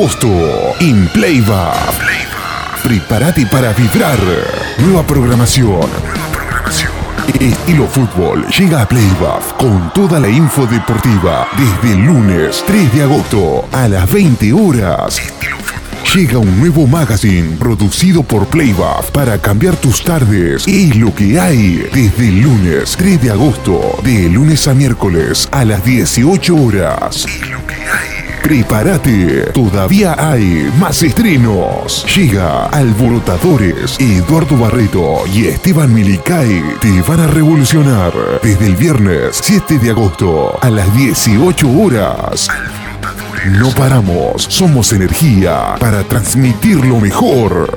agosto en Playba. Prepárate para vibrar. Nueva programación. Estilo Fútbol llega a Playbuff con toda la info deportiva desde el lunes 3 de agosto a las 20 horas. Llega un nuevo magazine producido por Playbuff para cambiar tus tardes. Es lo que hay desde el lunes 3 de agosto, de lunes a miércoles a las 18 horas. Prepárate, todavía hay más estrenos. Llega Alborotadores, Eduardo Barreto y Esteban Milicay te van a revolucionar desde el viernes 7 de agosto a las 18 horas. No paramos, somos energía para transmitir lo mejor.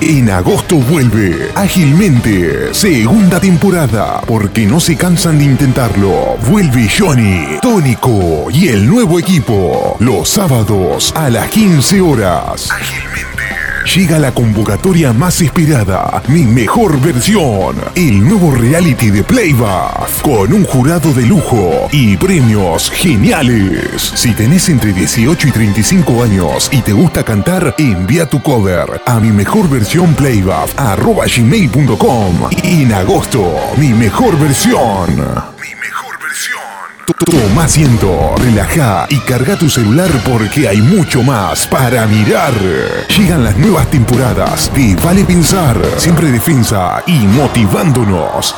En agosto vuelve ágilmente, segunda temporada, porque no se cansan de intentarlo. Vuelve Johnny, Tónico y el nuevo equipo, los sábados a las 15 horas. Llega la convocatoria más esperada, mi mejor versión, el nuevo reality de Playback, con un jurado de lujo y premios geniales. Si tenés entre 18 y 35 años y te gusta cantar, envía tu cover a mi mejor versión playback. En agosto, mi mejor versión. Toma asiento, relaja y carga tu celular porque hay mucho más para mirar. Llegan las nuevas temporadas de Vale Pensar, siempre defensa y motivándonos.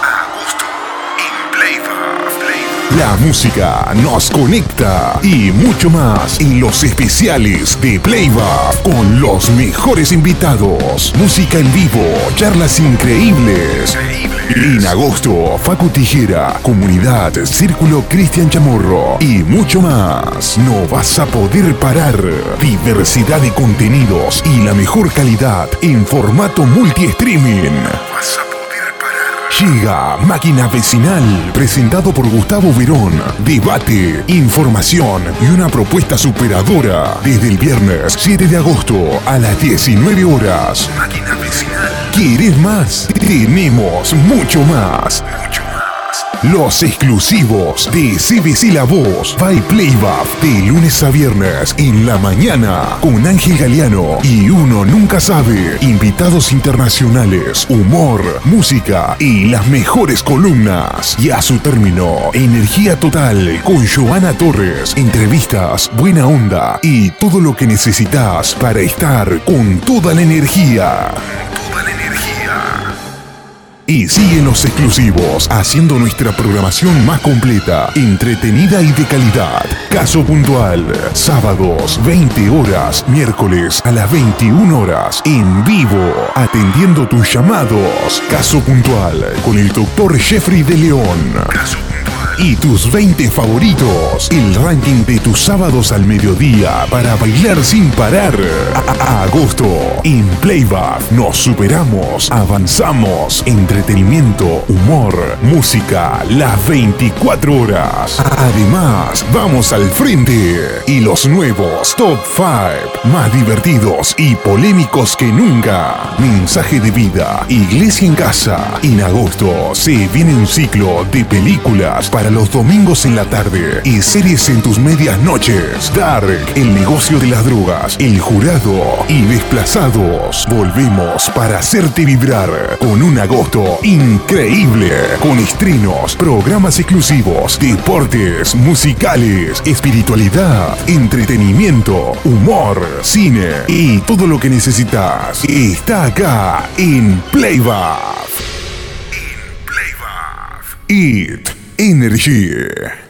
La música nos conecta y mucho más en los especiales de Playback con los mejores invitados, música en vivo, charlas increíbles. En agosto, Facu Tijera, Comunidad, Círculo Cristian Chamorro y mucho más. No vas a poder parar. Diversidad de contenidos y la mejor calidad en formato multi-streaming. Llega Máquina Vecinal, presentado por Gustavo Verón. Debate, información y una propuesta superadora. Desde el viernes 7 de agosto a las 19 horas. Máquina Vecinal. ¿Quieres más? Tenemos mucho más. Los exclusivos de CBC La Voz by Playback de lunes a viernes en la mañana con Ángel Galeano y uno nunca sabe. Invitados internacionales, humor, música y las mejores columnas. Y a su término, energía total con Joana Torres, entrevistas, buena onda y todo lo que necesitas para estar con toda la energía. Y siguen los exclusivos, haciendo nuestra programación más completa, entretenida y de calidad. Caso puntual, sábados 20 horas, miércoles a las 21 horas, en vivo, atendiendo tus llamados. Caso puntual, con el doctor Jeffrey de León. Y tus 20 favoritos, el ranking de tus sábados al mediodía para bailar sin parar. Agosto, en Playback nos superamos, avanzamos, entretenimiento, humor, música, las 24 horas. Además, vamos al frente y los nuevos Top 5, más divertidos y polémicos que nunca. Mensaje de vida, Iglesia en casa. En agosto se viene un ciclo de películas para los domingos en la tarde y series en tus medias noches. Dark, el negocio de las drogas, el jurado y desplazados. Volvemos para hacerte vibrar con un agosto increíble, con estrenos, programas exclusivos, deportes, musicales, espiritualidad, entretenimiento, humor, cine y todo lo que necesitas está acá en Playback. It Energy.